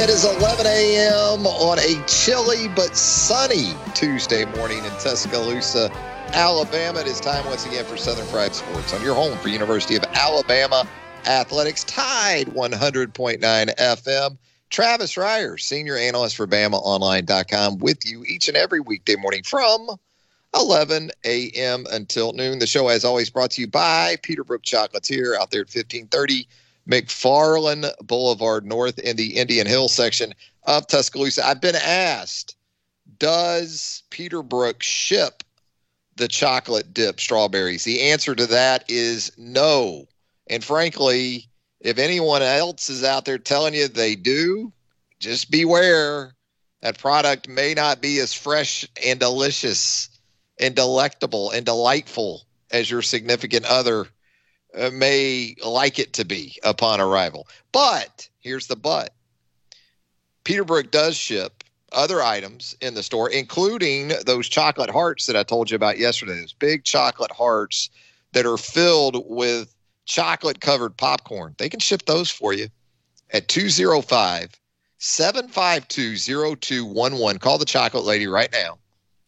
It is 11 a.m. on a chilly but sunny Tuesday morning in Tuscaloosa, Alabama. It is time once again for Southern Fried Sports on your home for University of Alabama Athletics. Tide 100.9 FM. Travis Reier, senior analyst for BamaOnline.com, with you each and every weekday morning from 11 a.m. until noon. The show, as always, brought to you by Peterbrooke Chocolatier out there at 1530 McFarland Boulevard North in the Indian Hill section of Tuscaloosa. I've been asked, does Peterbrooke ship the chocolate dip strawberries? The answer to that is no. And frankly, if anyone else is out there telling you they do, just beware. That product may not be as fresh and delicious and delectable and delightful as your significant other Uh, may like it to be upon arrival. But here's the but Peterbrooke does ship other items in the store, including those chocolate hearts that I told you about yesterday, those big chocolate hearts that are filled with chocolate covered popcorn. They can ship those for you at 205 752 0211. Call the chocolate lady right now.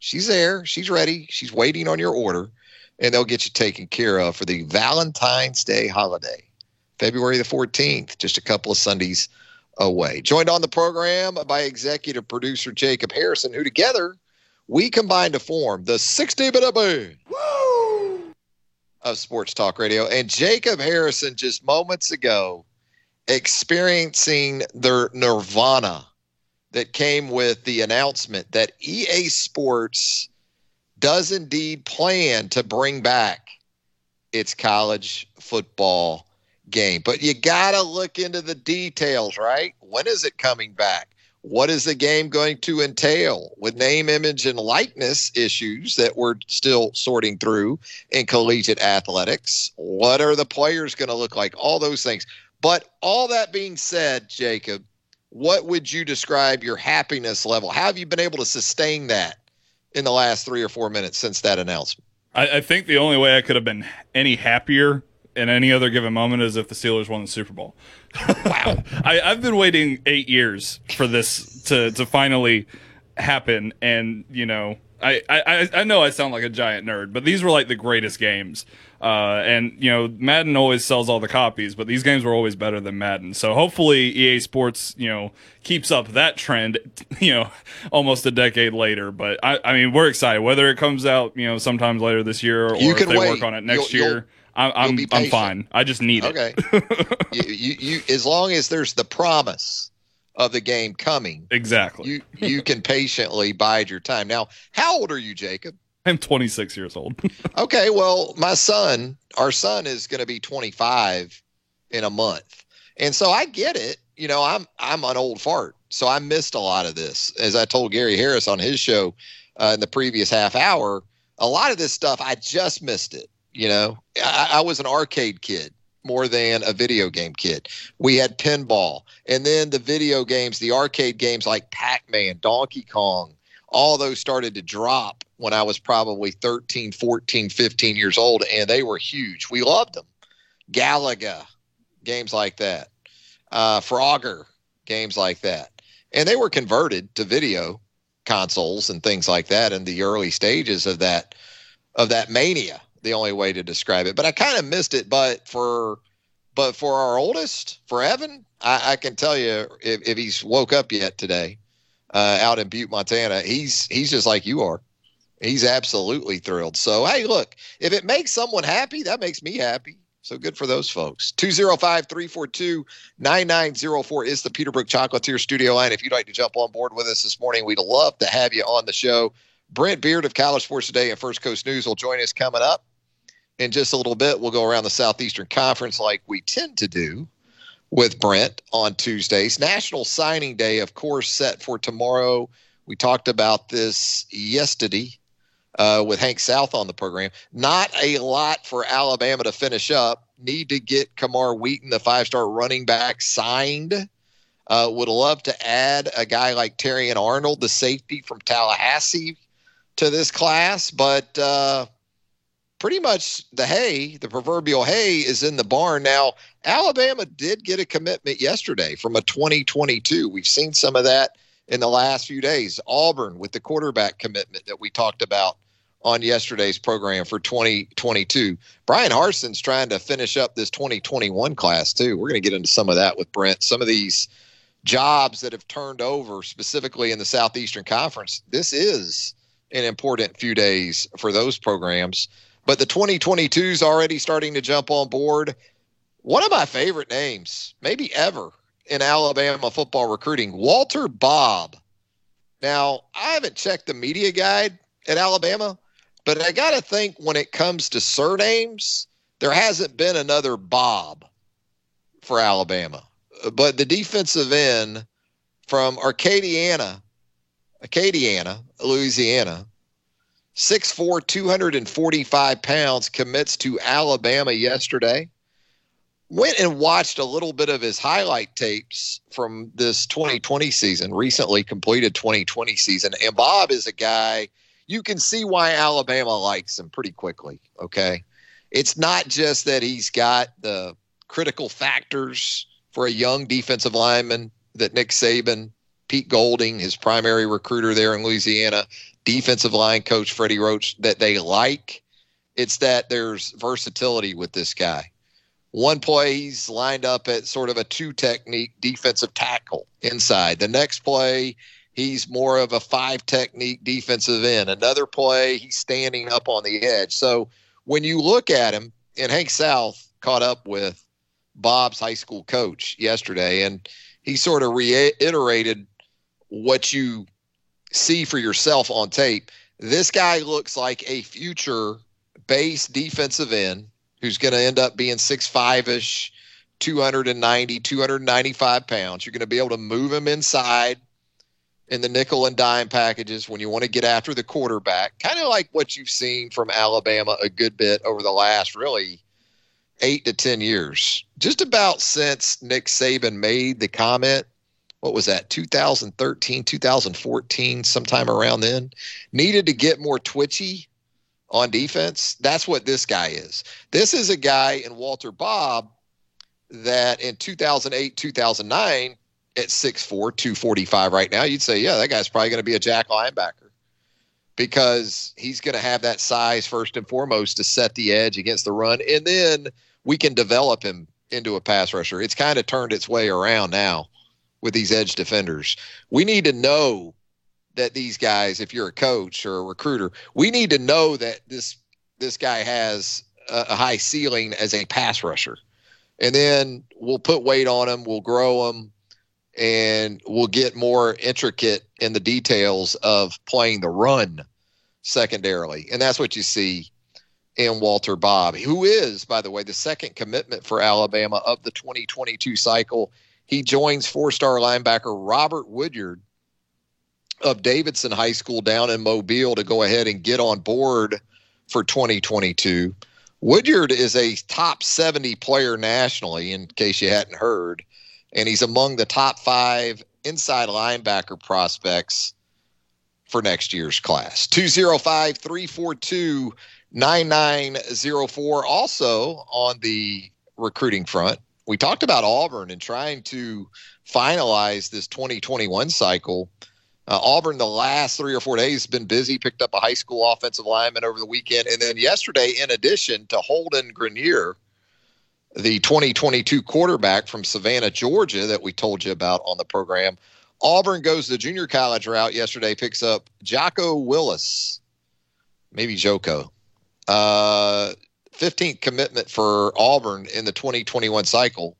She's there. She's ready. She's waiting on your order and they'll get you taken care of for the Valentine's Day holiday, February the 14th, just a couple of Sundays away. Joined on the program by executive producer Jacob Harrison, who together we combined to form the 60 minute of Sports Talk Radio. And Jacob Harrison, just moments ago, experiencing their nirvana that came with the announcement that EA Sports does indeed plan to bring back its college football game. But you got to look into the details, right? When is it coming back? What is the game going to entail with name, image, and likeness issues that we're still sorting through in collegiate athletics? What are the players going to look like? All those things. But all that being said, Jacob, what would you describe your happiness level? How have you been able to sustain that in the last three or four minutes since that announcement. I, I think the only way I could have been any happier in any other given moment is if the Steelers won the Super Bowl. wow. I, I've been waiting eight years for this to, to finally happen. And, you know, I, I, I know I sound like a giant nerd, but these were like the greatest games uh, and you know, Madden always sells all the copies, but these games were always better than Madden. So hopefully, EA Sports, you know, keeps up that trend. You know, almost a decade later. But I, I mean, we're excited whether it comes out, you know, sometimes later this year or if they wait. work on it next you'll, year. You'll, I'm I'm, I'm fine. I just need okay. it. Okay. you, you, you, as long as there's the promise of the game coming, exactly. You you can patiently bide your time. Now, how old are you, Jacob? I'm 26 years old. okay, well, my son, our son is going to be 25 in a month. And so I get it. You know, I'm I'm an old fart. So I missed a lot of this. As I told Gary Harris on his show uh, in the previous half hour, a lot of this stuff I just missed it. You know, I, I was an arcade kid more than a video game kid. We had pinball, and then the video games, the arcade games like Pac-Man, Donkey Kong, all those started to drop when I was probably 13, 14, 15 years old, and they were huge. We loved them. Galaga, games like that. Uh, Frogger, games like that. And they were converted to video consoles and things like that in the early stages of that of that mania. The only way to describe it, but I kind of missed it. But for but for our oldest, for Evan, I, I can tell you if, if he's woke up yet today, uh, out in Butte, Montana, he's he's just like you are. He's absolutely thrilled. So hey, look, if it makes someone happy, that makes me happy. So good for those folks. 205 342 9904 is the Peterbrooke Chocolatier studio line. If you'd like to jump on board with us this morning, we'd love to have you on the show. Brent Beard of College Sports Today and First Coast News will join us coming up in just a little bit. We'll go around the Southeastern Conference like we tend to do with Brent on Tuesdays. National Signing Day, of course, set for tomorrow. We talked about this yesterday uh, with Hank South on the program. Not a lot for Alabama to finish up. Need to get Camar Wheaton, the five star running back, signed. Uh, would love to add a guy like Terrion Arnold, the safety from Tallahassee, to this class, but uh, pretty much the hay, the proverbial hay, is in the barn. Now, Alabama did get a commitment yesterday from a 2022. We've seen some of that in the last few days. Auburn with the quarterback commitment that we talked about on yesterday's program for 2022. Bryan Harsin's trying to finish up this 2021 class too. We're going to get into some of that with Brent. Some of these jobs that have turned over specifically in the Southeastern Conference. This is an important few days for those programs. But the 2022 is already starting to jump on board. One of my favorite names, maybe ever, in Alabama football recruiting, Walter Bob. Now, I haven't checked the media guide at Alabama, but I got to think when it comes to surnames, there hasn't been another Bob for Alabama. But the defensive end from Acadiana, Acadiana, Louisiana, 6'4, 245 pounds, commits to Alabama yesterday. Went and watched a little bit of his highlight tapes from this 2020 season, recently completed 2020 season. And Bob is a guy – you can see why Alabama likes him pretty quickly. Okay. It's not just that he's got the critical factors for a young defensive lineman that Nick Saban, Pete Golding, his primary recruiter there in Louisiana, defensive line coach Freddie Roach, that they like. It's that there's versatility with this guy. One play, he's lined up at sort of a two technique defensive tackle inside. The next play, he's more of a five technique defensive end. Another play, he's standing up on the edge. So when you look at him, and Hank South caught up with Bob's high school coach yesterday, and he sort of reiterated what you see for yourself on tape. This guy looks like a future base defensive end who's going to end up being six five ish, 290, 295 pounds. You're going to be able to move him inside in the nickel and dime packages when you want to get after the quarterback, kind of like what you've seen from Alabama a good bit over the last really eight to 10 years. Just about since Nick Saban made the comment, what was that, 2013, 2014, sometime around then, needed to get more twitchy on defense. That's what this guy is. This is a guy in Walter bob that in 2008, 2009, at 6'4, 245 right now, you'd say, yeah, that guy's probably going to be a jack linebacker because he's going to have that size first and foremost to set the edge against the run. And then we can develop him into a pass rusher. It's kind of turned its way around now with these edge defenders. We need to know that these guys, if you're a coach or a recruiter, we need to know that this this guy has a, a high ceiling as a pass rusher. And then we'll put weight on him, we'll grow him, and we'll get more intricate in the details of playing the run secondarily. And that's what you see in Walter Bob, who is, by the way, the second commitment for Alabama of the 2022 cycle. He joins four star linebacker Robert Woodyard of Davidson High School down in Mobile to go ahead and get on board for 2022. Woodyard is a top 70 player nationally, in case you hadn't heard and he's among the top five inside linebacker prospects for next year's class. 205 342 9904. Also on the recruiting front, we talked about Auburn and trying to finalize this 2021 cycle. Uh, Auburn, the last three or four days, has been busy. Picked up a high school offensive lineman over the weekend, and then yesterday, in addition to Holden Geriner, the 2022 quarterback from Savannah, Georgia, that we told you about on the program, Auburn goes the junior college route yesterday. Picks up Jocko Willis, maybe Joko. Uh, 15th commitment for Auburn in the 2021 cycle.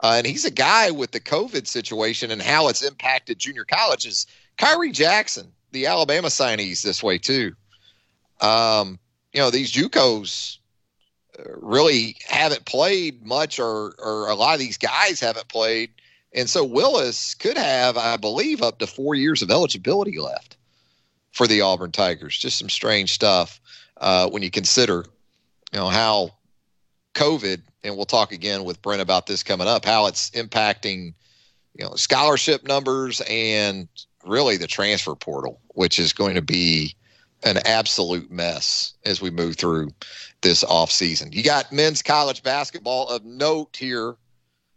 Uh, and he's a guy with the COVID situation and how it's impacted junior colleges. Khyree Jackson, the Alabama signees this way too. Um, you know, these JUCOs really haven't played much, or or a lot of these guys haven't played, and so Willis could have, I believe, up to four years of eligibility left for the Auburn Tigers. Just some strange stuff uh, when you consider, you know, how COVID, and we'll talk again with Brent about this coming up, how it's impacting, you know, scholarship numbers and really the transfer portal, which is going to be an absolute mess as we move through this offseason. You got men's college basketball of note here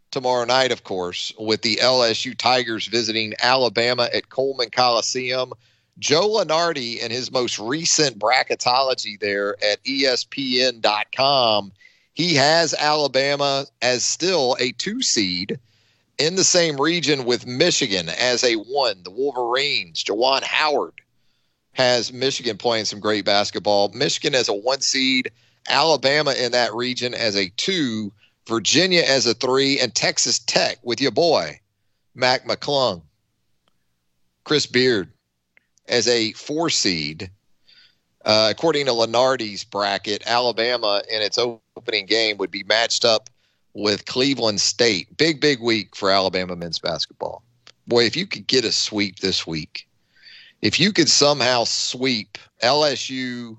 tomorrow night, of course, with the LSU Tigers visiting Alabama at Coleman Coliseum. Joe Lunardi in his most recent bracketology there at ESPN.com, he has Alabama as still a two seed in the same region with Michigan as a one. The Wolverines, Juwan Howard has Michigan playing some great basketball. Michigan as a one seed, Alabama in that region as a two, Virginia as a three, and Texas Tech with your boy, Mac McClung. Chris Beard as a four seed. Uh, according to Lunardi's bracket, Alabama in its opening game would be matched up with Cleveland State. Big, big week for Alabama men's basketball. Boy, if you could get a sweep this week, if you could somehow sweep LSU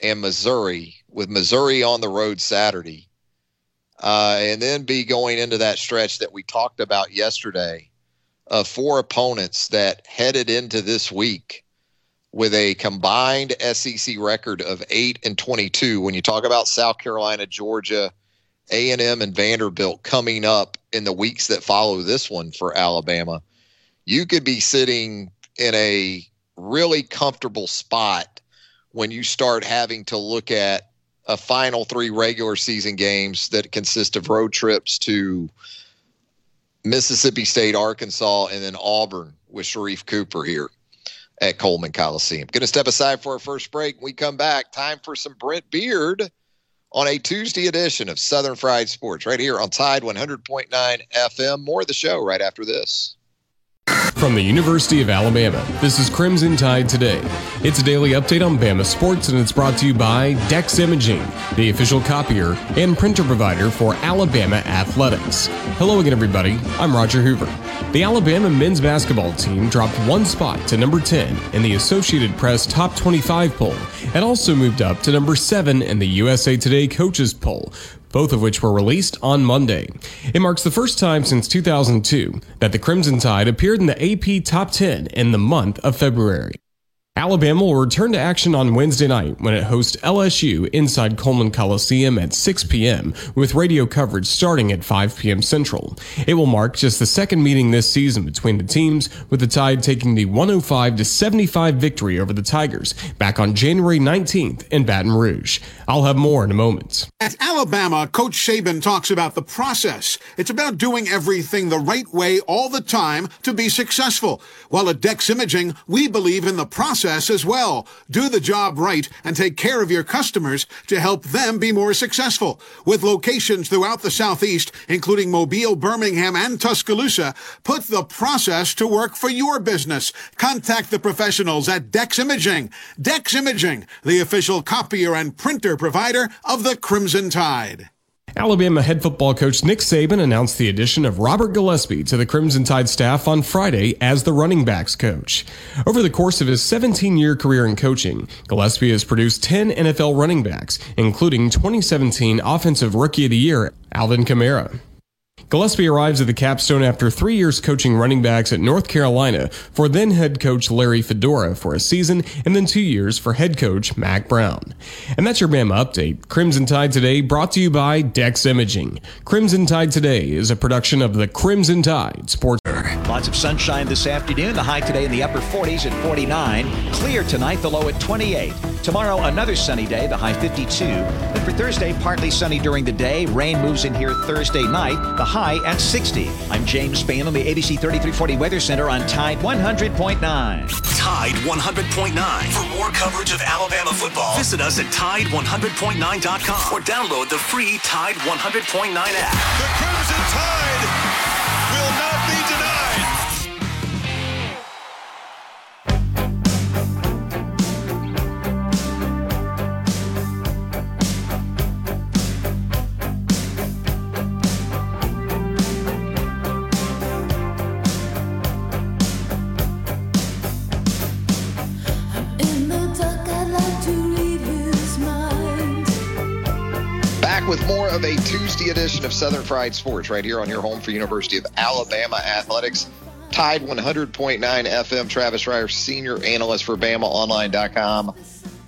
and Missouri with Missouri on the road Saturday, uh, and then be going into that stretch that we talked about yesterday of four opponents that headed into this week with a combined SEC record of eight and twenty-two. When you talk about South Carolina, Georgia, A and M, and Vanderbilt coming up in the weeks that follow this one for Alabama, you could be sitting in a really comfortable spot when you start having to look at a final three regular season games that consist of road trips to Mississippi State, Arkansas, and then Auburn with Sharife Cooper here at Coleman Coliseum. Going to step aside for our first break. When we come back, time for some Brent Beard on a Tuesday edition of Southern Fried Sports right here on Tide 100.9 FM. More of the show right after this. From the University of Alabama, this is Crimson Tide Today. It's a daily update on Bama sports, and it's brought to you by Dex Imaging, the official copier and printer provider for Alabama athletics. Hello again, everybody. I'm Roger Hoover. The Alabama men's basketball team dropped one spot to number 10 in the Associated Press Top 25 poll and also moved up to number 7 in the USA Today Coaches poll, both of which were released on Monday. It marks the first time since 2002 that the Crimson Tide appeared in the AP Top 10 in the month of February. Alabama will return to action on Wednesday night when it hosts LSU inside Coleman Coliseum at 6 p.m., with radio coverage starting at 5 p.m. Central. It will mark just the second meeting this season between the teams, with the Tide taking the 105 75 victory over the Tigers back on January 19th in Baton Rouge. I'll have more in a moment. At Alabama, Coach Saban talks about the process. It's about doing everything the right way all the time to be successful. While at Dex Imaging, we believe in the process process as well. Do the job right and take care of your customers to help them be more successful. With locations throughout the Southeast, including Mobile, Birmingham, and Tuscaloosa, put the process to work for your business. Contact the professionals at Dex Imaging. Dex Imaging, the official copier and printer provider of the Crimson Tide. Alabama head football coach Nick Saban announced the addition of Robert Gillespie to the Crimson Tide staff on Friday as the running backs coach. Over the course of his 17 year career in coaching, Gillespie has produced 10 NFL running backs, including 2017 Offensive Rookie of the Year, Alvin Kamara. Gillespie arrives at the capstone after three years coaching running backs at North Carolina for then head coach Larry Fedora for a season and then two years for head coach Mack Brown. And that's your Bama update. Crimson Tide Today brought to you by Dex Imaging. Crimson Tide Today is a production of the Crimson Tide Sports. Lots of sunshine this afternoon. The high today in the upper 40s at 49. Clear tonight, the low at 28. Tomorrow, another sunny day, the high 52. Then for Thursday, partly sunny during the day. Rain moves in here Thursday night, the high at 60. I'm James Spann on the ABC 3340 Weather Center on Tide 100.9. Tide 100.9. For more coverage of Alabama football, visit us at Tide100.9.com or download the free Tide 100.9 app. The Crimson Tide will not Back with more of a Tuesday edition of Southern Fried Sports right here on your home for University of Alabama Athletics. Tide 100.9 FM, Travis Reier, senior analyst for BamaOnline.com,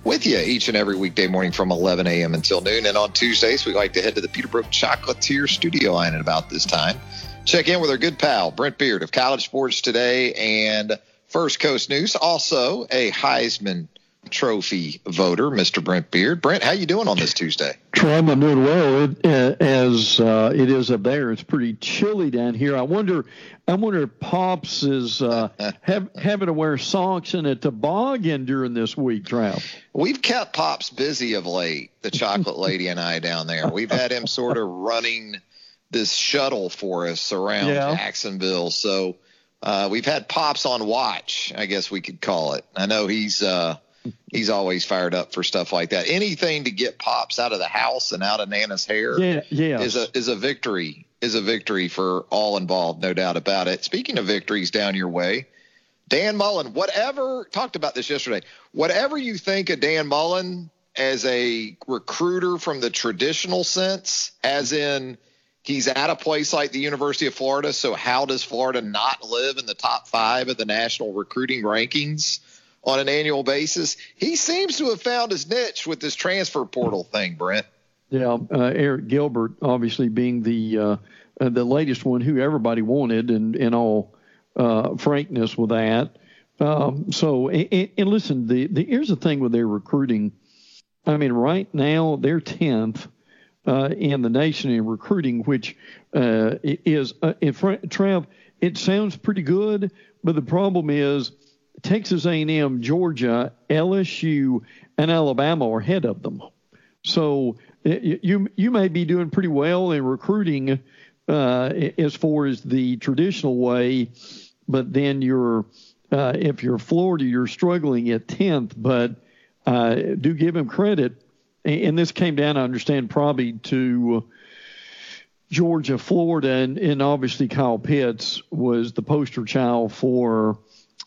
with you each and every weekday morning from 11 a.m. until noon. And on Tuesdays, we like to head to the Peterbrooke Chocolatier studio line at about this time. Check in with our good pal, Brent Beard of College Sports Today and First Coast News. Also, a Heisman Trophy voter, Mr. Brent Beard. Brent, how you doing on this Tuesday? Trim, I'm doing well. It, uh, as uh, it is up there, it's pretty chilly down here. I wonder, I wonder if Pops is uh, have, having to wear socks in a toboggan during this week, Trav. We've kept Pops busy of late, the chocolate lady and I down there. We've had him sort of running this shuttle for us around Yeah. Jacksonville. So uh, we've had Pops on watch, I guess we could call it. I know he's uh, he's always fired up for stuff like that. Anything to get Pops out of the house and out of Nana's hair Yeah, is a is a victory is a victory for all involved, no doubt about it. Speaking of victories down your way, Dan Mullen, whatever talked about this yesterday, whatever you think of Dan Mullen as a recruiter from the traditional sense, as in he's at a place like the University of Florida, so how does Florida not live in the top five of the national recruiting rankings? On an annual basis, he seems to have found his niche with this transfer portal thing, Brent. Yeah, uh, Arik Gilbert, obviously being the uh, uh, the latest one who everybody wanted, and in all uh, frankness with that. Um, so, and, and listen, the, the here's the thing with their recruiting. I mean, right now they're tenth uh, in the nation in recruiting, which uh, is in front. Trav, it sounds pretty good, but the problem is Texas A&M, Georgia, LSU, and Alabama are ahead of them. So you you may be doing pretty well in recruiting uh, as far as the traditional way, but then you're uh, if you're Florida, you're struggling at tenth. But uh, do give him credit, and this came down, I understand, probably to Georgia, Florida, and, and obviously Kyle Pitts was the poster child for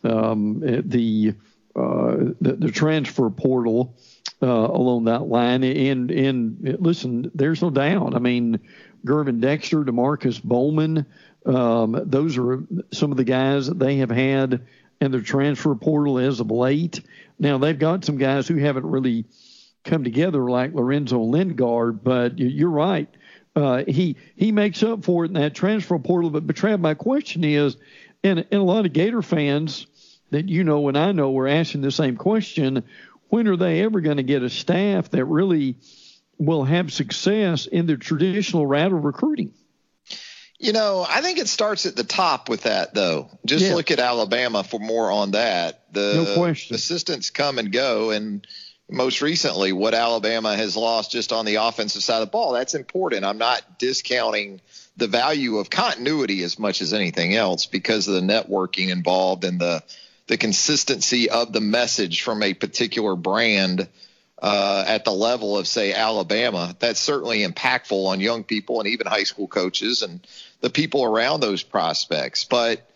um, the, uh, the the transfer portal uh, along that line. And and listen, there's no doubt. I mean, Gervin Dexter, Demarkcus Bowman, um, those are some of the guys that they have had in their transfer portal as of late. Now they've got some guys who haven't really come together like Lorenzo Lingard, but you- you're right. Uh, he he makes up for it in that transfer portal. But, Trav, my question is, and, and a lot of Gator fans that you know and I know were asking the same question: When are they ever going to get a staff that really will have success in the traditional route of recruiting? You know, I think it starts at the top with that, though. Just Yeah. look at Alabama for more on that. The No question. assistants come and go, and most recently, what Alabama has lost just on the offensive side of the ball. That's important. I'm not discounting the value of continuity as much as anything else because of the networking involved and the the consistency of the message from a particular brand uh, at the level of, say, Alabama. That's certainly impactful on young people and even high school coaches and the people around those prospects. But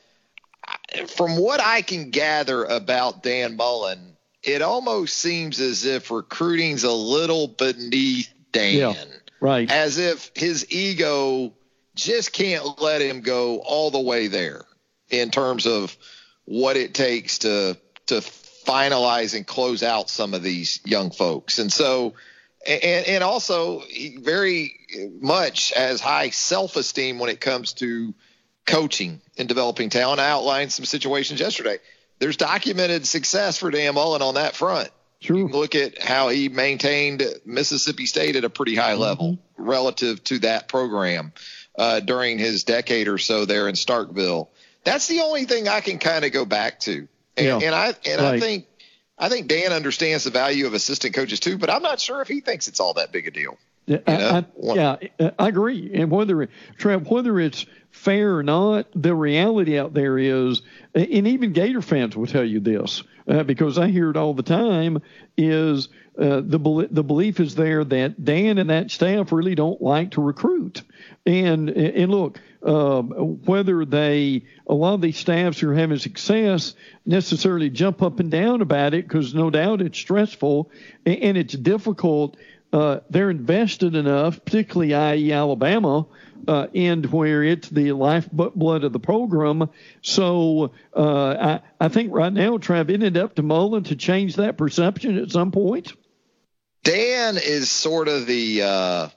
from what I can gather about Dan Mullen, it almost seems as if recruiting's a little beneath Dan. Yeah, right. As if his ego just can't let him go all the way there in terms of what it takes to to finalize and close out some of these young folks. And so and, and also very much has high self-esteem when it comes to coaching and developing talent. I outlined some situations yesterday. There's documented success for Dan Mullen on that front. Sure. You can look at how he maintained Mississippi State at a pretty high level Mm-hmm. relative to that program uh, during his decade or so there in Starkville. That's the only thing I can kind of go back to. And, Yeah. and I and I think I think Dan understands the value of assistant coaches too, but I'm not sure if he thinks it's all that big a deal. Yeah, I, know, I, yeah, I agree. And whether Trev, whether it's fair or not, the reality out there is, and even Gator fans will tell you this uh, because I hear it all the time. Is uh, the the belief is there that Dan and that staff really don't like to recruit, and and look, um, whether they a lot of these staffs who are having success necessarily jump up and down about it because no doubt it's stressful and, and it's difficult uh, they're invested enough, particularly i.e. Alabama, uh, and where it's the lifeblood of the program. So uh, I, I think right now, Trav, it up to Mullen to change that perception at some point? Dan is sort of the uh,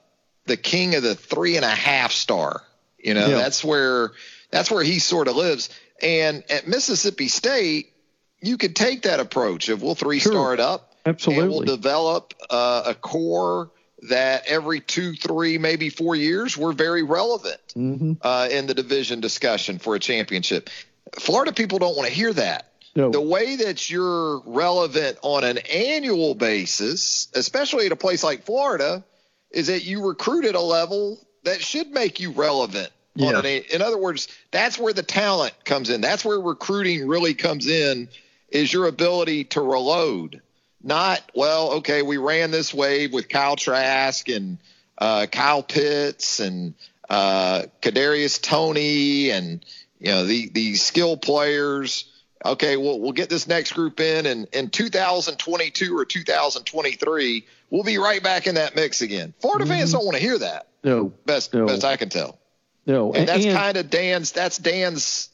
the king of the three and a half star. You know, Yeah. that's where that's where he sort of lives. And at Mississippi State, you could take that approach of we'll three star Sure. it up, Absolutely. and we'll develop uh, a core that every two, three, maybe four years we're very relevant Mm-hmm. uh, in the division discussion for a championship. Florida people don't want to hear that. No. The way that you're relevant on an annual basis, especially at a place like Florida, is that you recruit at a level that should make you relevant. On Yeah. an, in other words, that's where the talent comes in. That's where recruiting really comes in is your ability to reload. Not, well, okay, we ran this wave with Kyle Trask and uh, Kyle Pitts and uh, Kadarius Toney and you know the these skill players. Okay, we'll we'll get this next group in, and in 2022 or 2023, we'll be right back in that mix again. Florida fans don't want to hear that. No, Best No. best I can tell. no, And that's kind of Dan's. That's Dan's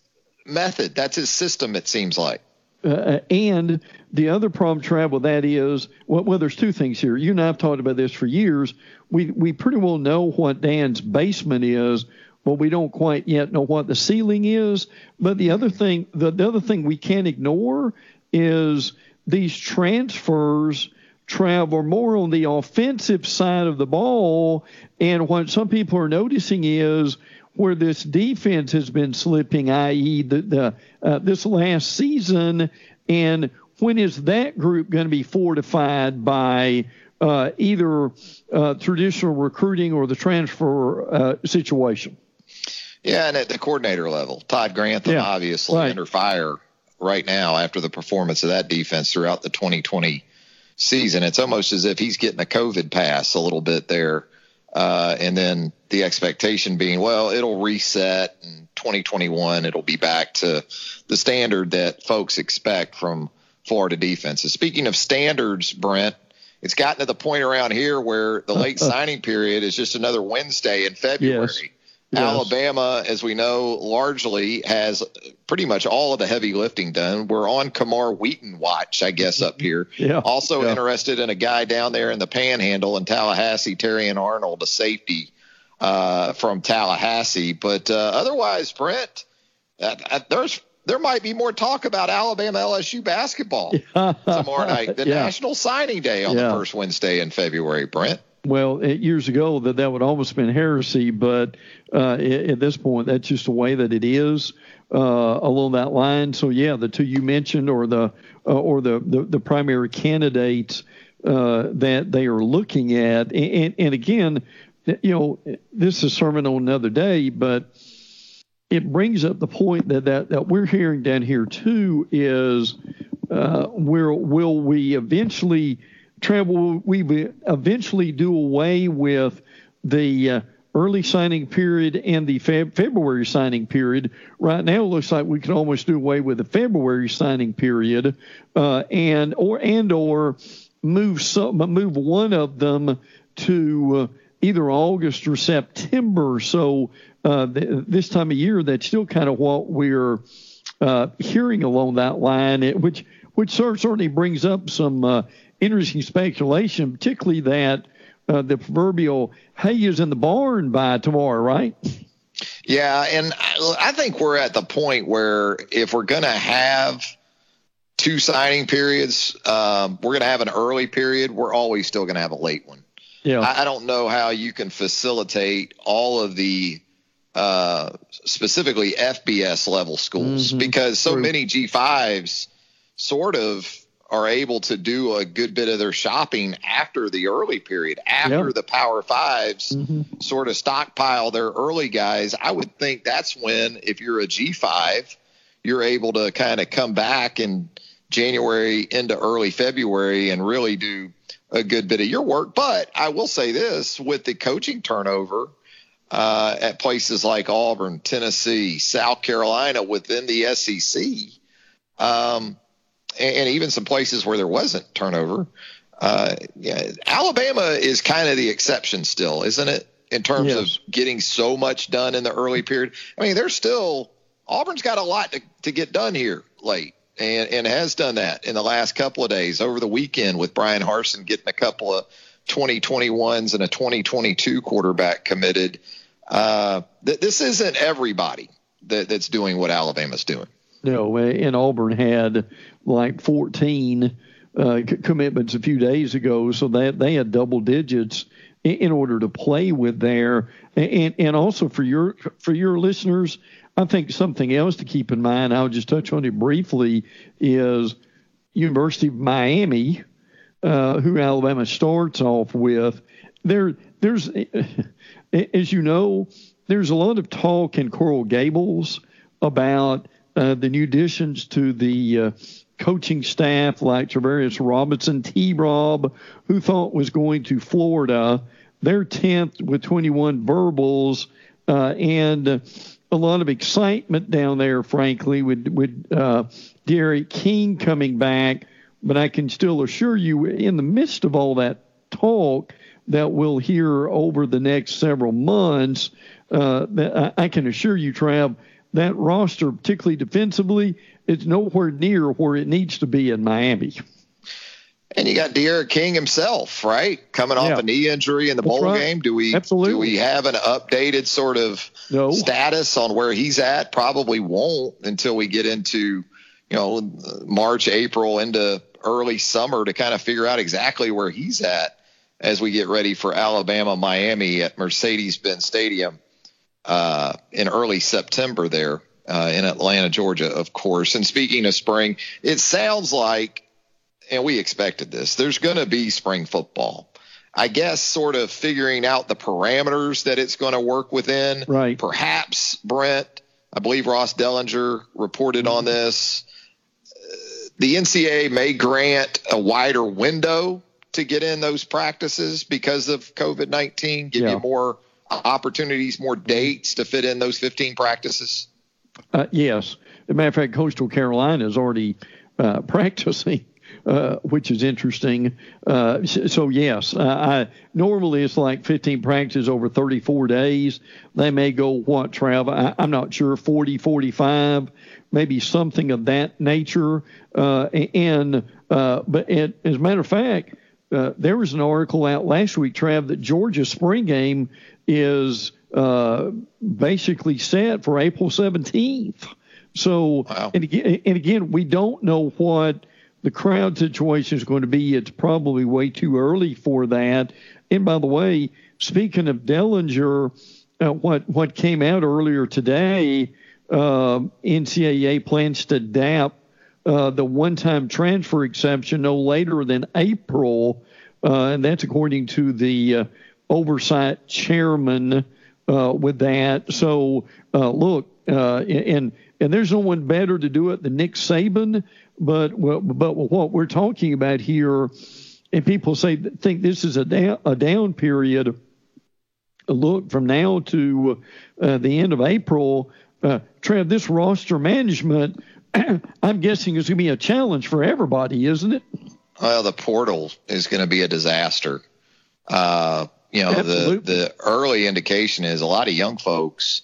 method. That's his system. It seems like. Uh, and the other problem, Trav, with that is well, well, there's two things here. You and I have talked about this for years. We we pretty well know what Dan's basement is, but we don't quite yet know what the ceiling is. But the other thing, the, the other thing we can't ignore is these transfers. Trav are more on the offensive side of the ball, and what some people are noticing is where this defense has been slipping, i.e., the, the uh, this last season, and when is that group going to be fortified by uh, either uh, traditional recruiting or the transfer uh, situation? Yeah, and at the coordinator level, Todd Grantham Yeah, obviously right. under fire right now after the performance of that defense throughout the 2020 season. It's almost as if he's getting a COVID pass a little bit there. Uh, and then the expectation being, well, it'll reset in 2021. It'll be back to the standard that folks expect from Florida defenses. Speaking of standards, Brent, it's gotten to the point around here where the late signing period is just another Wednesday in February. Yes. Yes. Alabama, as we know, largely has pretty much all of the heavy lifting done. We're on Camar Wheaton watch, I guess, up here. Yeah. Also Yeah. interested in a guy down there in the Panhandle in Tallahassee, Terrion Arnold, a safety uh, from Tallahassee. But uh, otherwise, Brent, uh, uh, there's there might be more talk about Alabama LSU basketball tomorrow night, the Yeah. National Signing Day on Yeah. the first Wednesday in February. Brent. Well, eh, years ago that that would almost have been heresy, but uh, at, this point, that's just the way that it is uh, along that line. So yeah, the two you mentioned, or the uh, or the, the the primary candidates uh, that they are looking at, and, and, and again, you know, this is sermon on another day, but it brings up the point that that, that we're hearing down here too is uh, where will we eventually travel? We eventually do away with the uh, early signing period and the Feb- February signing period. Right now, it looks like we could almost do away with the February signing period, uh, and or and or move some move one of them to uh, either August or September. So uh, th- this time of year, that's still kind of what we're uh, hearing along that line, which which certainly brings up some uh, interesting speculation, particularly that uh, the proverbial hay is in the barn by tomorrow, right? Yeah, and I, I think we're at the point where if we're going to have two signing periods, um, we're going to have an early period. We're always still going to have a late one. Yeah. I, I don't know how you can facilitate all of the uh, specifically FBS level schools Mhm. because so True. many G5s sort of are able to do a good bit of their shopping after the early period, after Yeah. the Power 5s Mhm. sort of stockpile their early guys. I would think that's when, if you're a G5, you're able to kind of come back in January into early February and really do a good bit of your work. But I will say this with the coaching turnover uh, at places like Auburn, Tennessee, South Carolina within the SEC, um, and, and even some places where there wasn't turnover. Uh, yeah, Alabama is kind of the exception still, isn't it? In terms Yes. of getting so much done in the early period. I mean, there's still Auburn's got a lot to, to get done here late, and and has done that in the last couple of days over the weekend with Bryan Harsin getting a couple of 2021s and a 2022 quarterback committed. Uh, th- this isn't everybody that, that's doing what Alabama's doing. No, and Auburn had like 14 uh, commitments a few days ago, so that they had double digits in, order to play with there. And and also for your for your listeners, I think something else to keep in mind. I'll just touch on it briefly. Is University of Miami, uh, who Alabama starts off with. There, there's, as you know, there's a lot of talk in Coral Gables about uh, the new additions to the uh, coaching staff, like Travaris Robinson, T. Rob, who thought was going to Florida. They're 10th with 21 verbals, uh, and a lot of excitement down there, frankly, with with uh, D'Eriq King coming back. But I can still assure you, in the midst of all that talk that we'll hear over the next several months, uh, I can assure you, Trav, that roster, particularly defensively, is nowhere near where it needs to be in Miami. And you got D'Eriq King himself, right? Coming off Yeah. a knee injury in the That's bowl right. game. Do we Absolutely. do we have an updated sort of No. status on where he's at? Probably won't until we get into you know March, April, into early summer to kind of figure out exactly where he's at as we get ready for Alabama, Miami at Mercedes-Benz Stadium uh, in early September there uh, in Atlanta, Georgia, of course. And speaking of spring, it sounds like and we expected this. There's going to be spring football. I guess sort of figuring out the parameters that it's going to work within. Right. Perhaps Brent, I believe Ross Dellinger reported on this. Uh, The NCAA may grant a wider window to get in those practices because of COVID 19, give Yeah. you more opportunities, more dates to fit in those 15 practices. Uh, yes. As a matter of fact, Coastal Carolina is already uh, practicing, uh, which is interesting. Uh, so, yes, uh, I, normally it's like 15 practices over 34 days. They may go, what, Trav? I, I'm not sure, 40, 45, maybe something of that nature. Uh, and, uh, but it, as a matter of fact, uh, there was an article out last week, Trav, that Georgia spring game is uh, basically set for April 17th. So, Wow. and again, and again, we don't know what the crowd situation is going to be. It's probably way too early for that. And by the way, speaking of Dellinger, uh, what what came out earlier today, uh, NCAA plans to adapt uh, the one-time transfer exception no later than April, uh, and that's according to the uh, oversight chairman uh, with that. So uh, look, uh, and and there's no one better to do it than Nick Saban. But but what we're talking about here, and people say think this is a down, a down period. Look, from now to uh, the end of April, uh, Trev, this roster management, I'm guessing is going to be a challenge for everybody, isn't it? Well, the portal is going to be a disaster. Uh, you know, the, the early indication is a lot of young folks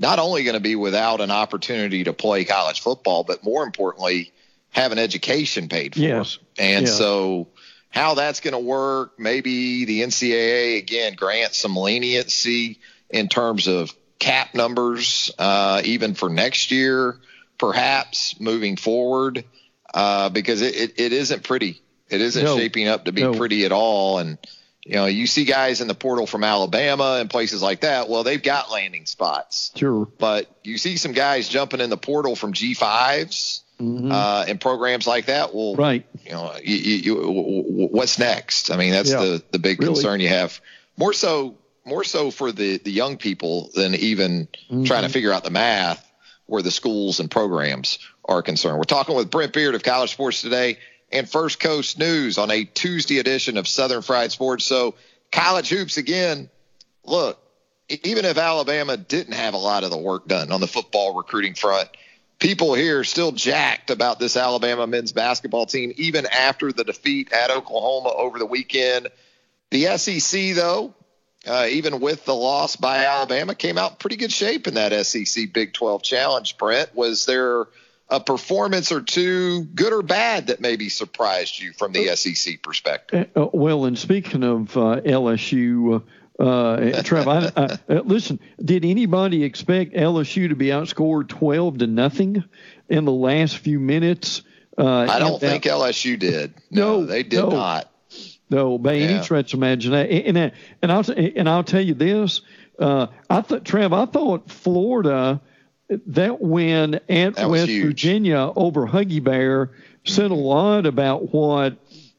not only going to be without an opportunity to play college football, but more importantly, have an education paid for. Yes. And Yeah. so, how that's going to work, maybe the NCAA again grants some leniency in terms of cap numbers, uh, even for next year, perhaps moving forward, uh, because it, it, it isn't pretty. It isn't No. shaping up to be No. pretty at all. And, you know, you see guys in the portal from Alabama and places like that. Well, they've got landing spots Sure. but you see some guys jumping in the portal from G5s uh, and programs like that. Well, Mm-hmm. Right. you know, you, you, you, what's next? I mean, that's Yeah. the the big Really. concern you have. More so, more so for the the young people than even Mm-hmm. trying to figure out the math where the schools and programs are concerned. We're talking with Brent Beaird of College Sports Today and First Coast News on a Tuesday edition of Southern Fried Sports. So, college hoops again. Look, even if Alabama didn't have a lot of the work done on the football recruiting front, people here are still jacked about this Alabama men's basketball team, even after the defeat at Oklahoma over the weekend. The SEC, though, uh, even with the loss by Alabama, came out pretty good shape in that SEC Big 12 challenge. Brent, was there a performance or two, good or bad, that maybe surprised you from the SEC perspective? Uh, well, and speaking of uh, LSU, uh, Trev, I, I, uh, listen, did anybody expect LSU to be outscored 12 to nothing in the last few minutes? Uh, I don't that- think LSU did. No, they did no. not. No, by Yeah. any stretch of imagination. And, and I'll and I'll tell you this. Uh, I thought, Trev, I thought Florida that win at That West huge. Virginia over Huggy Bear said a lot about what.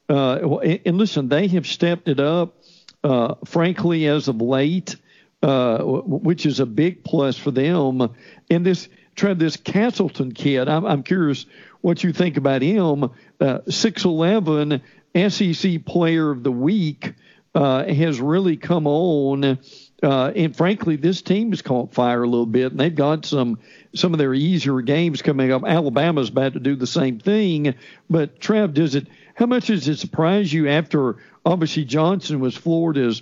Uh, and listen, they have stepped it up. Uh, frankly, as of late, uh, which is a big plus for them. And this Trev, this Castleton kid, I'm, I'm curious what you think about him. Uh, Six eleven SEC Player of the Week uh, has really come on. Uh, and frankly, this team has caught fire a little bit, and they've got some some of their easier games coming up. Alabama's about to do the same thing, but Trav, does it? How much does it surprise you after obviously Johnson was Florida's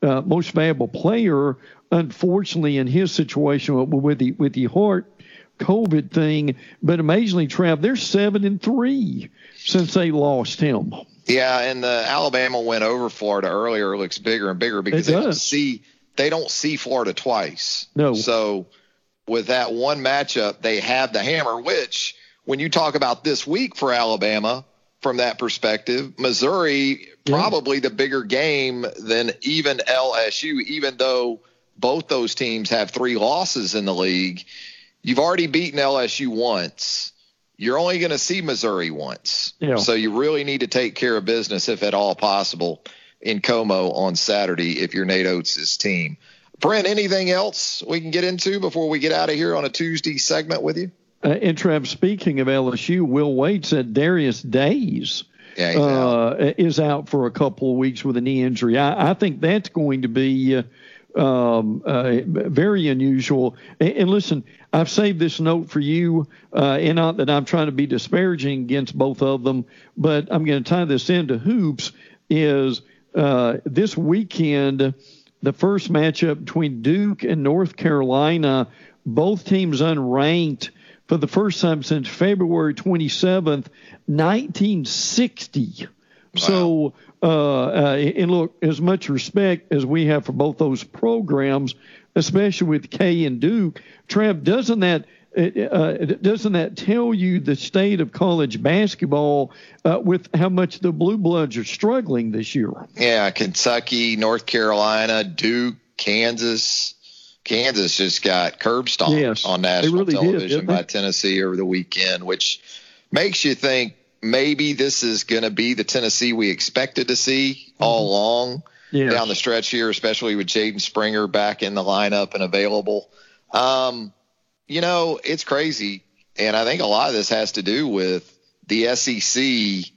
uh, most valuable player? Unfortunately, in his situation with- the with the heart COVID thing, but amazingly, Trav, they're seven and three since they lost him. Yeah, and the Alabama win over Florida earlier looks bigger and bigger because they don't see they don't see Florida twice. No. So with that one matchup, they have the hammer. Which, when you talk about this week for Alabama, from that perspective, Missouri probably the bigger game than even LSU, even though both those teams have three losses in the league. You've already beaten LSU once. You're only going to see Missouri once. Yeah. So you really need to take care of business, if at all possible, in Como on Saturday if you're Nate Oats' team. Brent, anything else we can get into before we get out of here on a Tuesday segment with you? Uh, speaking of LSU, Will Wade said Darius Days Yeah, he's out. uh, is out for a couple of weeks with a knee injury. I, I think that's going to be uh, um, uh, very unusual. And, and listen, I've saved this note for you, uh, and not that I'm trying to be disparaging against both of them, but I'm going to tie this into hoops. Is uh, this weekend the first matchup between Duke and North Carolina? Both teams unranked for the first time since February 27th, 1960. So, uh, uh, and look, as much respect as we have for both those programs, especially with K and Duke, Trev, doesn't that uh, doesn't that tell you the state of college basketball uh, with how much the Blue Bloods are struggling this year? Yeah, Kentucky, North Carolina, Duke, Kansas. Kansas just got curb stomped Yes, on national really television didn't by? Tennessee over the weekend, which makes you think maybe this is going to be the Tennessee we expected to see all along Mm-hmm. Down the stretch here, especially with Jaden Springer back in the lineup and available. Um, you know, it's crazy. And I think a lot of this has to do with the SEC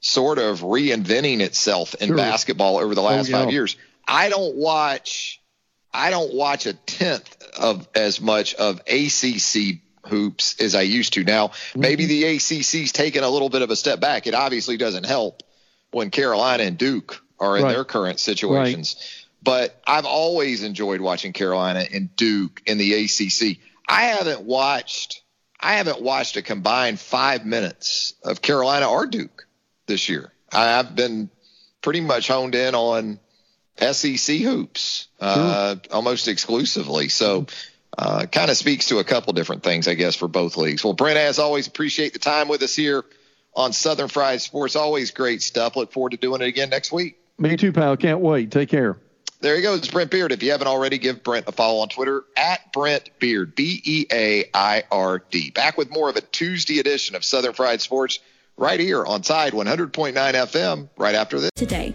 sort of reinventing itself in Sure. basketball over the last Oh, yeah. five years. I don't watch I don't watch a tenth of as much of ACC hoops as I used to. Now, maybe the ACC's taken a little bit of a step back. It obviously doesn't help when Carolina and Duke are in Right. their current situations. But I've always enjoyed watching Carolina and Duke in the ACC. I haven't watched I haven't watched a combined five minutes of Carolina or Duke this year. I've been pretty much honed in on SEC hoops uh, almost exclusively. So uh, kind of speaks to a couple different things, I guess, for both leagues. Well, Brent, as always, appreciate the time with us here on Southern Fried Sports. Always great stuff. Look forward to doing it again next week. Me too, pal. Can't wait. Take care. There he goes, Brent Beaird. If you haven't already, give Brent a follow on Twitter at Brent Beaird, B E A I R D. Back with more of a Tuesday edition of Southern Fried Sports right here on Tide 100.9 FM right after this. Today.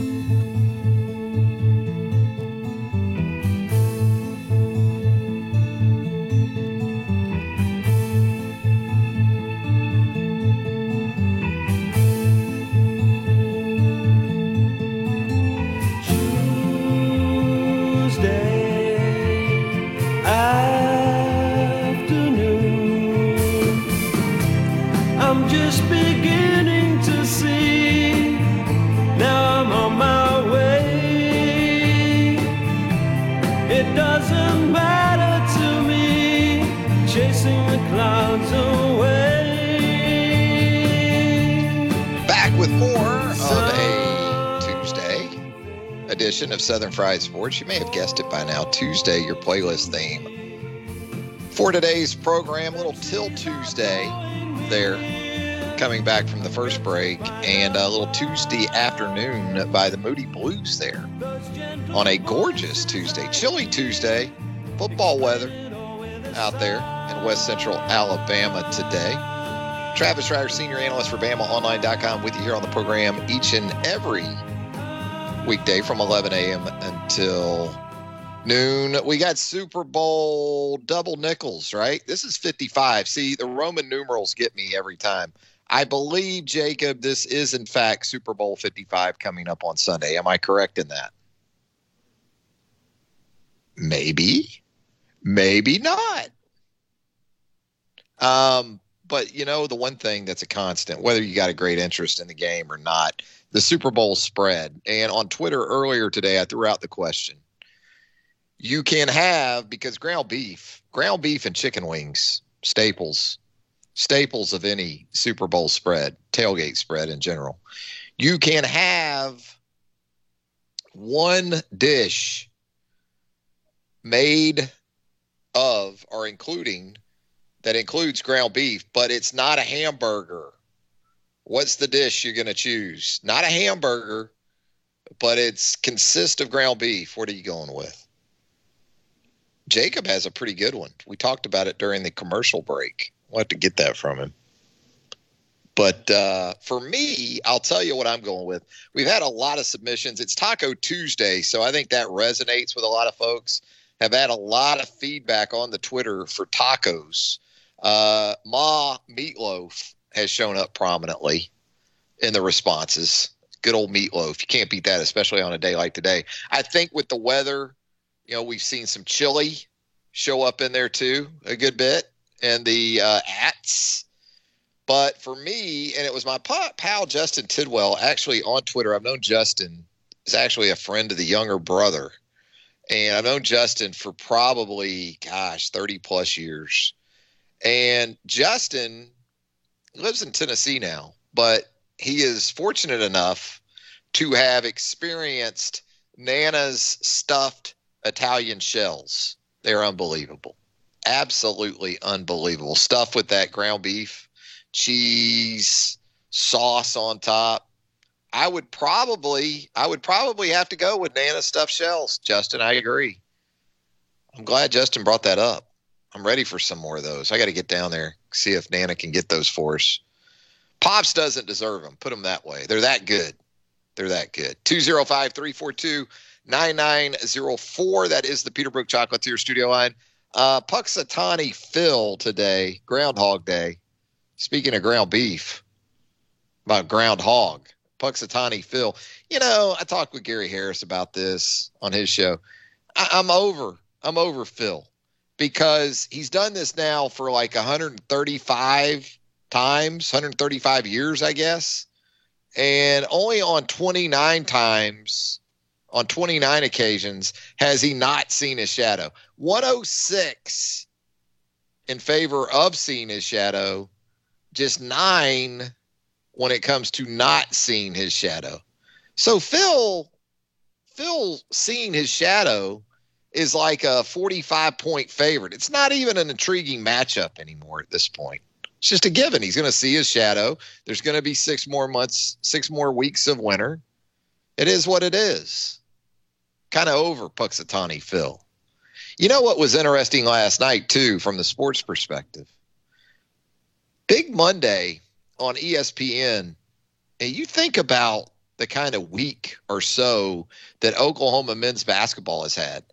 Southern Fried Sports. You may have guessed it by now. Tuesday, your playlist theme. For today's program, little 'Til Tuesday there, coming back from the first break, and a little Tuesday afternoon by the Moody Blues there on a gorgeous Tuesday, chilly Tuesday, football weather out there in West Central Alabama today. Travis Reier, senior analyst for BamaOnline.com, with you here on the program each and every weekday from 11 a.m. until noon. We got Super Bowl double nickels, right? This is 55. See, the Roman numerals get me every time. I believe, Jacob, this is in fact Super Bowl 55 coming up on Sunday. Am I correct in that? Maybe, maybe not. Um, but you know, the one thing that's a constant, whether you got a great interest in the game or not, the Super Bowl spread. And on Twitter earlier today, I threw out the question. You can have because ground beef, ground beef and chicken wings, staples, staples of any Super Bowl spread, tailgate spread in general. You can have one dish made of or including that includes ground beef, but it's not a hamburger. What's the dish you're going to choose? Not a hamburger, but it's consists of ground beef. What are you going with? Jacob has a pretty good one. We talked about it during the commercial break. We'll have to get that from him. But uh, for me, I'll tell you what I'm going with. We've had a lot of submissions. It's Taco Tuesday, so I think that resonates with a lot of folks. Have had a lot of feedback on the Twitter for tacos. Uh, Ma Meatloaf has shown up prominently in the responses. Good old meatloaf. You can't beat that, especially on a day like today. I think with the weather, you know, we've seen some chili show up in there too a good bit, and the uh, ats. But for me, and it was my pal Justin Tidwell actually on Twitter. I've known Justin is actually a friend of the younger brother, and I've known Justin for probably gosh thirty plus years. And Justin lives in Tennessee now, but he is fortunate enough to have experienced Nana's stuffed Italian shells. They're unbelievable. Absolutely unbelievable. Stuff with that ground beef, cheese, sauce on top. I would probably I would probably have to go with Nana stuffed shells, Justin. I agree. I'm glad Justin brought that up. I'm ready for some more of those. I got to get down there, see if Nana can get those for us. Pops doesn't deserve them. Put them that way. They're that good. They're that good. 205 342 9904. That is the Peterbrooke Chocolatier studio line. Uh, Punxsutawney Phil today, Groundhog Day. Speaking of ground beef, about groundhog, Punxsutawney Phil. You know, I talked with Gary Harris about this on his show. I, I'm over. I'm over Phil because he's done this now for like 135 times, 135 years, I guess. And only on 29 times, on 29 occasions, has he not seen his shadow. 106 in favor of seeing his shadow, just nine when it comes to not seeing his shadow. So Phil, Phil seeing his shadow is like a 45 point favorite. It's not even an intriguing matchup anymore at this point. It's just a given. He's going to see his shadow. There's going to be six more months, six more weeks of winter. It is what it is. Kind of over Punxsutawney Phil. You know what was interesting last night, too, from the sports perspective? Big Monday on ESPN, and you think about the kind of week or so that Oklahoma men's basketball has had.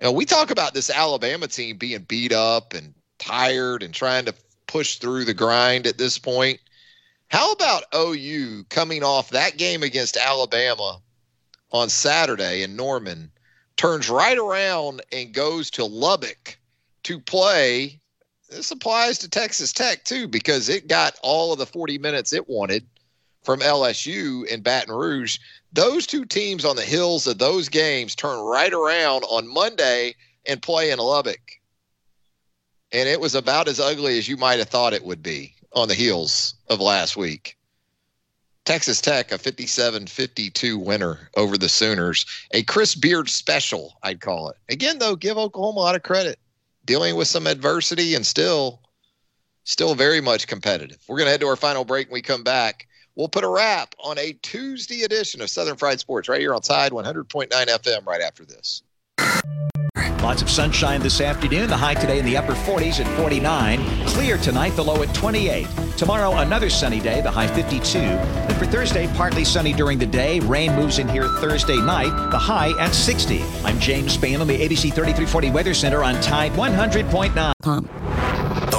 You know, we talk about this Alabama team being beat up and tired and trying to push through the grind at this point. How about OU coming off that game against Alabama on Saturday in Norman, turns right around and goes to Lubbock to play? This applies to Texas Tech too, because it got all of the 40 minutes it wanted from LSU in Baton Rouge. Those two teams on the hills of those games turn right around on Monday and play in Lubbock. And it was about as ugly as you might have thought it would be on the heels of last week. Texas Tech, a 57 52 winner over the Sooners. A Chris Beard special, I'd call it. Again, though, give Oklahoma a lot of credit. Dealing with some adversity and still, still very much competitive. We're going to head to our final break when we come back. We'll put a wrap on a Tuesday edition of Southern Fried Sports right here on Tide 100.9 FM right after this. Lots of sunshine this afternoon. The high today in the upper 40s at 49. Clear tonight, the low at 28. Tomorrow, another sunny day, the high 52. Then for Thursday, partly sunny during the day. Rain moves in here Thursday night, the high at 60. I'm James Spann on the ABC 3340 Weather Center on Tide 100.9.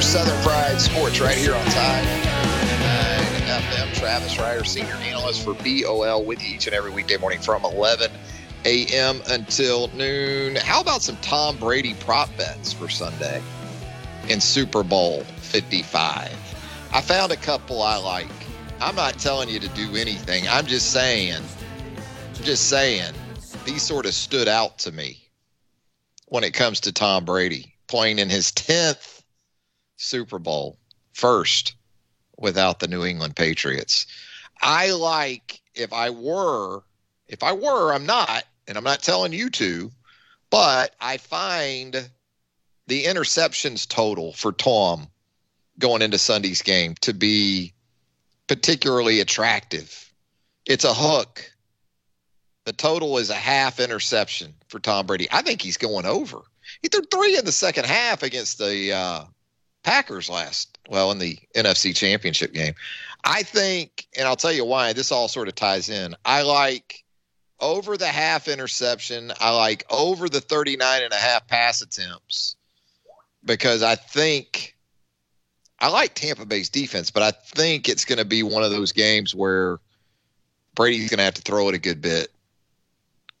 Southern Fried Sports right here on Tide FM. Travis Reier, senior analyst for BOL, with you each and every weekday morning from 11 a.m. until noon. How about some Tom Brady prop bets for Sunday in Super Bowl 55? I found a couple I like. I'm not telling you to do anything. I'm just saying, just saying, these sort of stood out to me when it comes to Tom Brady playing in his 10th Super Bowl, first without the New England Patriots. I like if I were, if I were, I'm not, and I'm not telling you to, but I find the interceptions total for Tom going into Sunday's game to be particularly attractive. It's a hook. The total is a half interception for Tom Brady. I think he's going over. He threw three in the second half against the uh, Packers last, well, in the NFC Championship game. I think, and I'll tell you why, this all sort of ties in. I like over the half interception. I like over the 39 and a half pass attempts because I think I like Tampa Bay's defense, but I think it's going to be one of those games where Brady's going to have to throw it a good bit.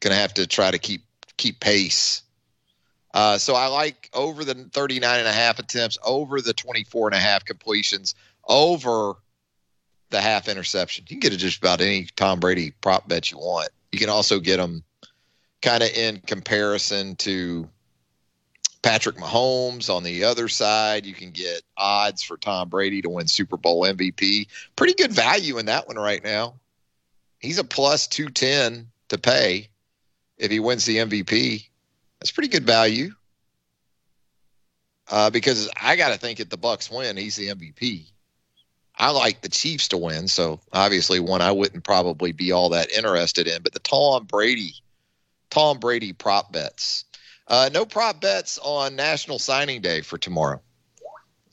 Going to have to try to keep keep pace. Uh, so I like over the 39 and a half attempts, over the 24 and a half completions, over the half interception. You can get it just about any Tom Brady prop bet you want. You can also get them kind of in comparison to Patrick Mahomes on the other side. You can get odds for Tom Brady to win Super Bowl MVP. Pretty good value in that one right now. He's a plus 210 to pay if he wins the MVP. That's pretty good value. Uh, because I got to think if the Bucs win, he's the MVP. I like the Chiefs to win, so obviously one I wouldn't probably be all that interested in. But the Tom Brady, Tom Brady prop bets. Uh, no prop bets on National Signing Day for tomorrow.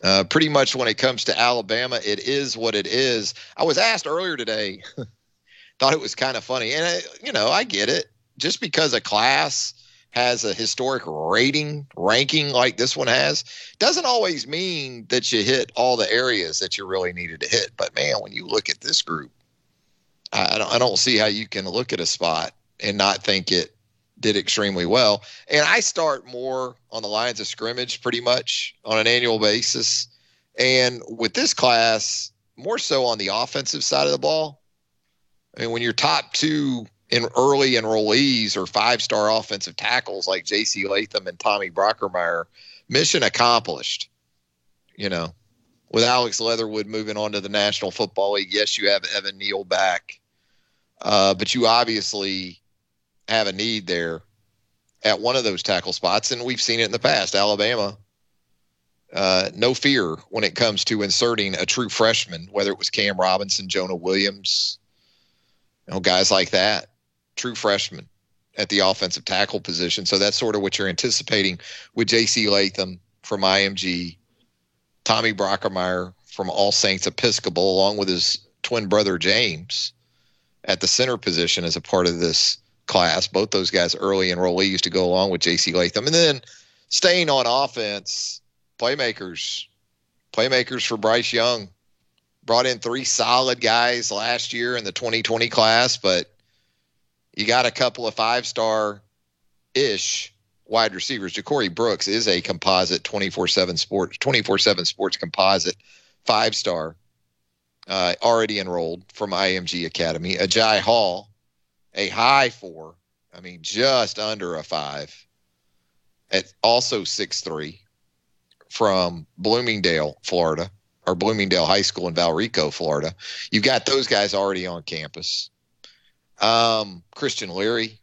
Uh, pretty much when it comes to Alabama, it is what it is. I was asked earlier today, thought it was kind of funny. And, I, you know, I get it. Just because a class has a historic rating, ranking like this one has, doesn't always mean that you hit all the areas that you really needed to hit. But man, when you look at this group, I, don't, I don't see how you can look at a spot and not think it did extremely well. And I start more on the lines of scrimmage pretty much on an annual basis. And with this class, more so on the offensive side of the ball. I mean, when your top two in early enrollees or five star offensive tackles like JC Latham and Tommy Brockermeyer, mission accomplished. You know, with Alex Leatherwood moving on to the National Football League, yes, you have Evan Neal back. Uh, but you obviously have a need there at one of those tackle spots, and we've seen it in the past. Alabama, uh, no fear when it comes to inserting a true freshman, whether it was Cam Robinson, Jonah Williams, you know, guys like that, true freshman at the offensive tackle position. So that's sort of what you're anticipating with J.C. Latham from IMG, Tommy Brockermeyer from All Saints Episcopal, along with his twin brother James at the center position as a part of this class. Both those guys early enrollees to go along with J.C. Latham. And then staying on offense, playmakers, playmakers for Bryce Young. Brought in three solid guys last year in the 2020 class, but you got a couple of five star ish wide receivers. Ja'Corey Brooks is a composite 24 7 sports, 24 7 sports composite five star, uh, already enrolled from IMG Academy. Agiye Hall, a high four, I mean, just under a five, at also six three from Bloomingdale, Florida, or Bloomingdale High School in Valrico, Florida. You've got those guys already on campus. Um, Christian Leary,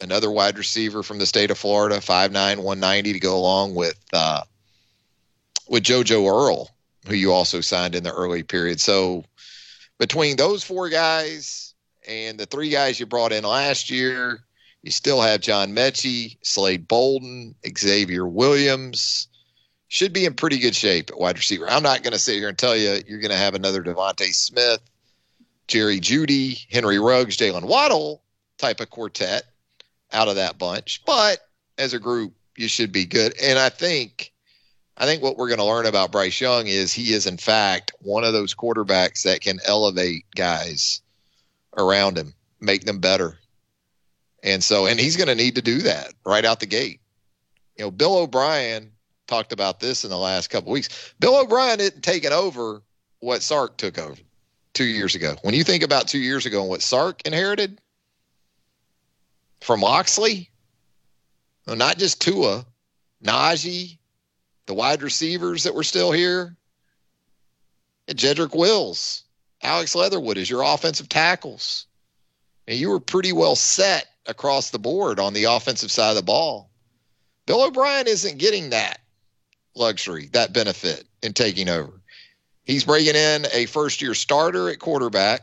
another wide receiver from the state of Florida, 5'9", 190 to go along with uh, with JoJo Earle, who you also signed in the early period. So between those four guys and the three guys you brought in last year, you still have John Metchie, Slade Bolden, Xavier Williams. Should be in pretty good shape at wide receiver. I'm not going to sit here and tell you you're going to have another DeVonta Smith, Jerry Jeudy, Henry Ruggs, Jaylen Waddle type of quartet out of that bunch. But as a group, you should be good. And I think I think what we're going to learn about Bryce Young is he is in fact one of those quarterbacks that can elevate guys around him, make them better. And so and he's going to need to do that right out the gate. You know, Bill O'Brien talked about this in the last couple weeks. Bill O'Brien isn't taking over what Sark took over two years ago. When you think about two years ago and what Sark inherited from Locksley, well, not just Tua, Najee, the wide receivers that were still here, and Jedrick Wills, Alex Leatherwood is your offensive tackles. And you were pretty well set across the board on the offensive side of the ball. Bill O'Brien isn't getting that luxury, that benefit in taking over. He's bringing in a first year starter at quarterback.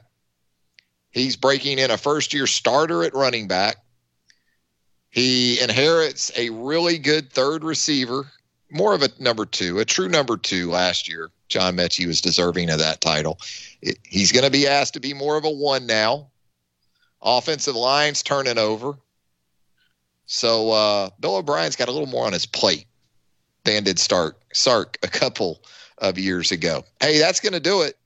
He's breaking in a first year starter at running back. He inherits a really good third receiver, more of a number two, a true number two last year. John Metchie was deserving of that title. It, he's going to be asked to be more of a one now. Offensive line's turning over. So uh, Bill O'Brien's got a little more on his plate than did Stark Sark a couple of years ago. Hey, that's going to do it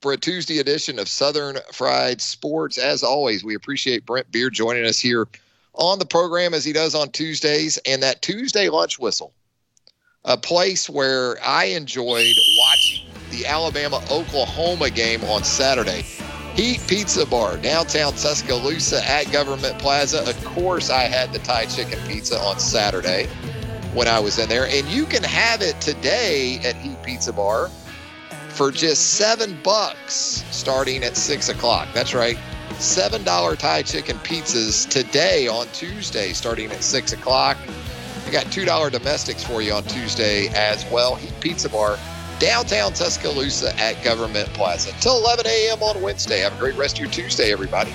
for a Tuesday edition of Southern Fried Sports. As always, we appreciate Brent Beaird joining us here on the program as he does on Tuesdays, and that Tuesday lunch whistle, a place where I enjoyed watching the Alabama Oklahoma game on Saturday. Heat Pizza Bar, downtown Tuscaloosa at Government Plaza. Of course, I had the Thai chicken pizza on Saturday when I was in there, and you can have it today at Heat Pizza Bar for just seven bucks starting at six o'clock. That's right. $7 Thai chicken pizzas today on Tuesday starting at 6 o'clock. I got $2 domestics for you on Tuesday as well. Heat Pizza Bar, downtown Tuscaloosa at Government Plaza. Till 11 a.m. on Wednesday. Have a great rest of your Tuesday, everybody.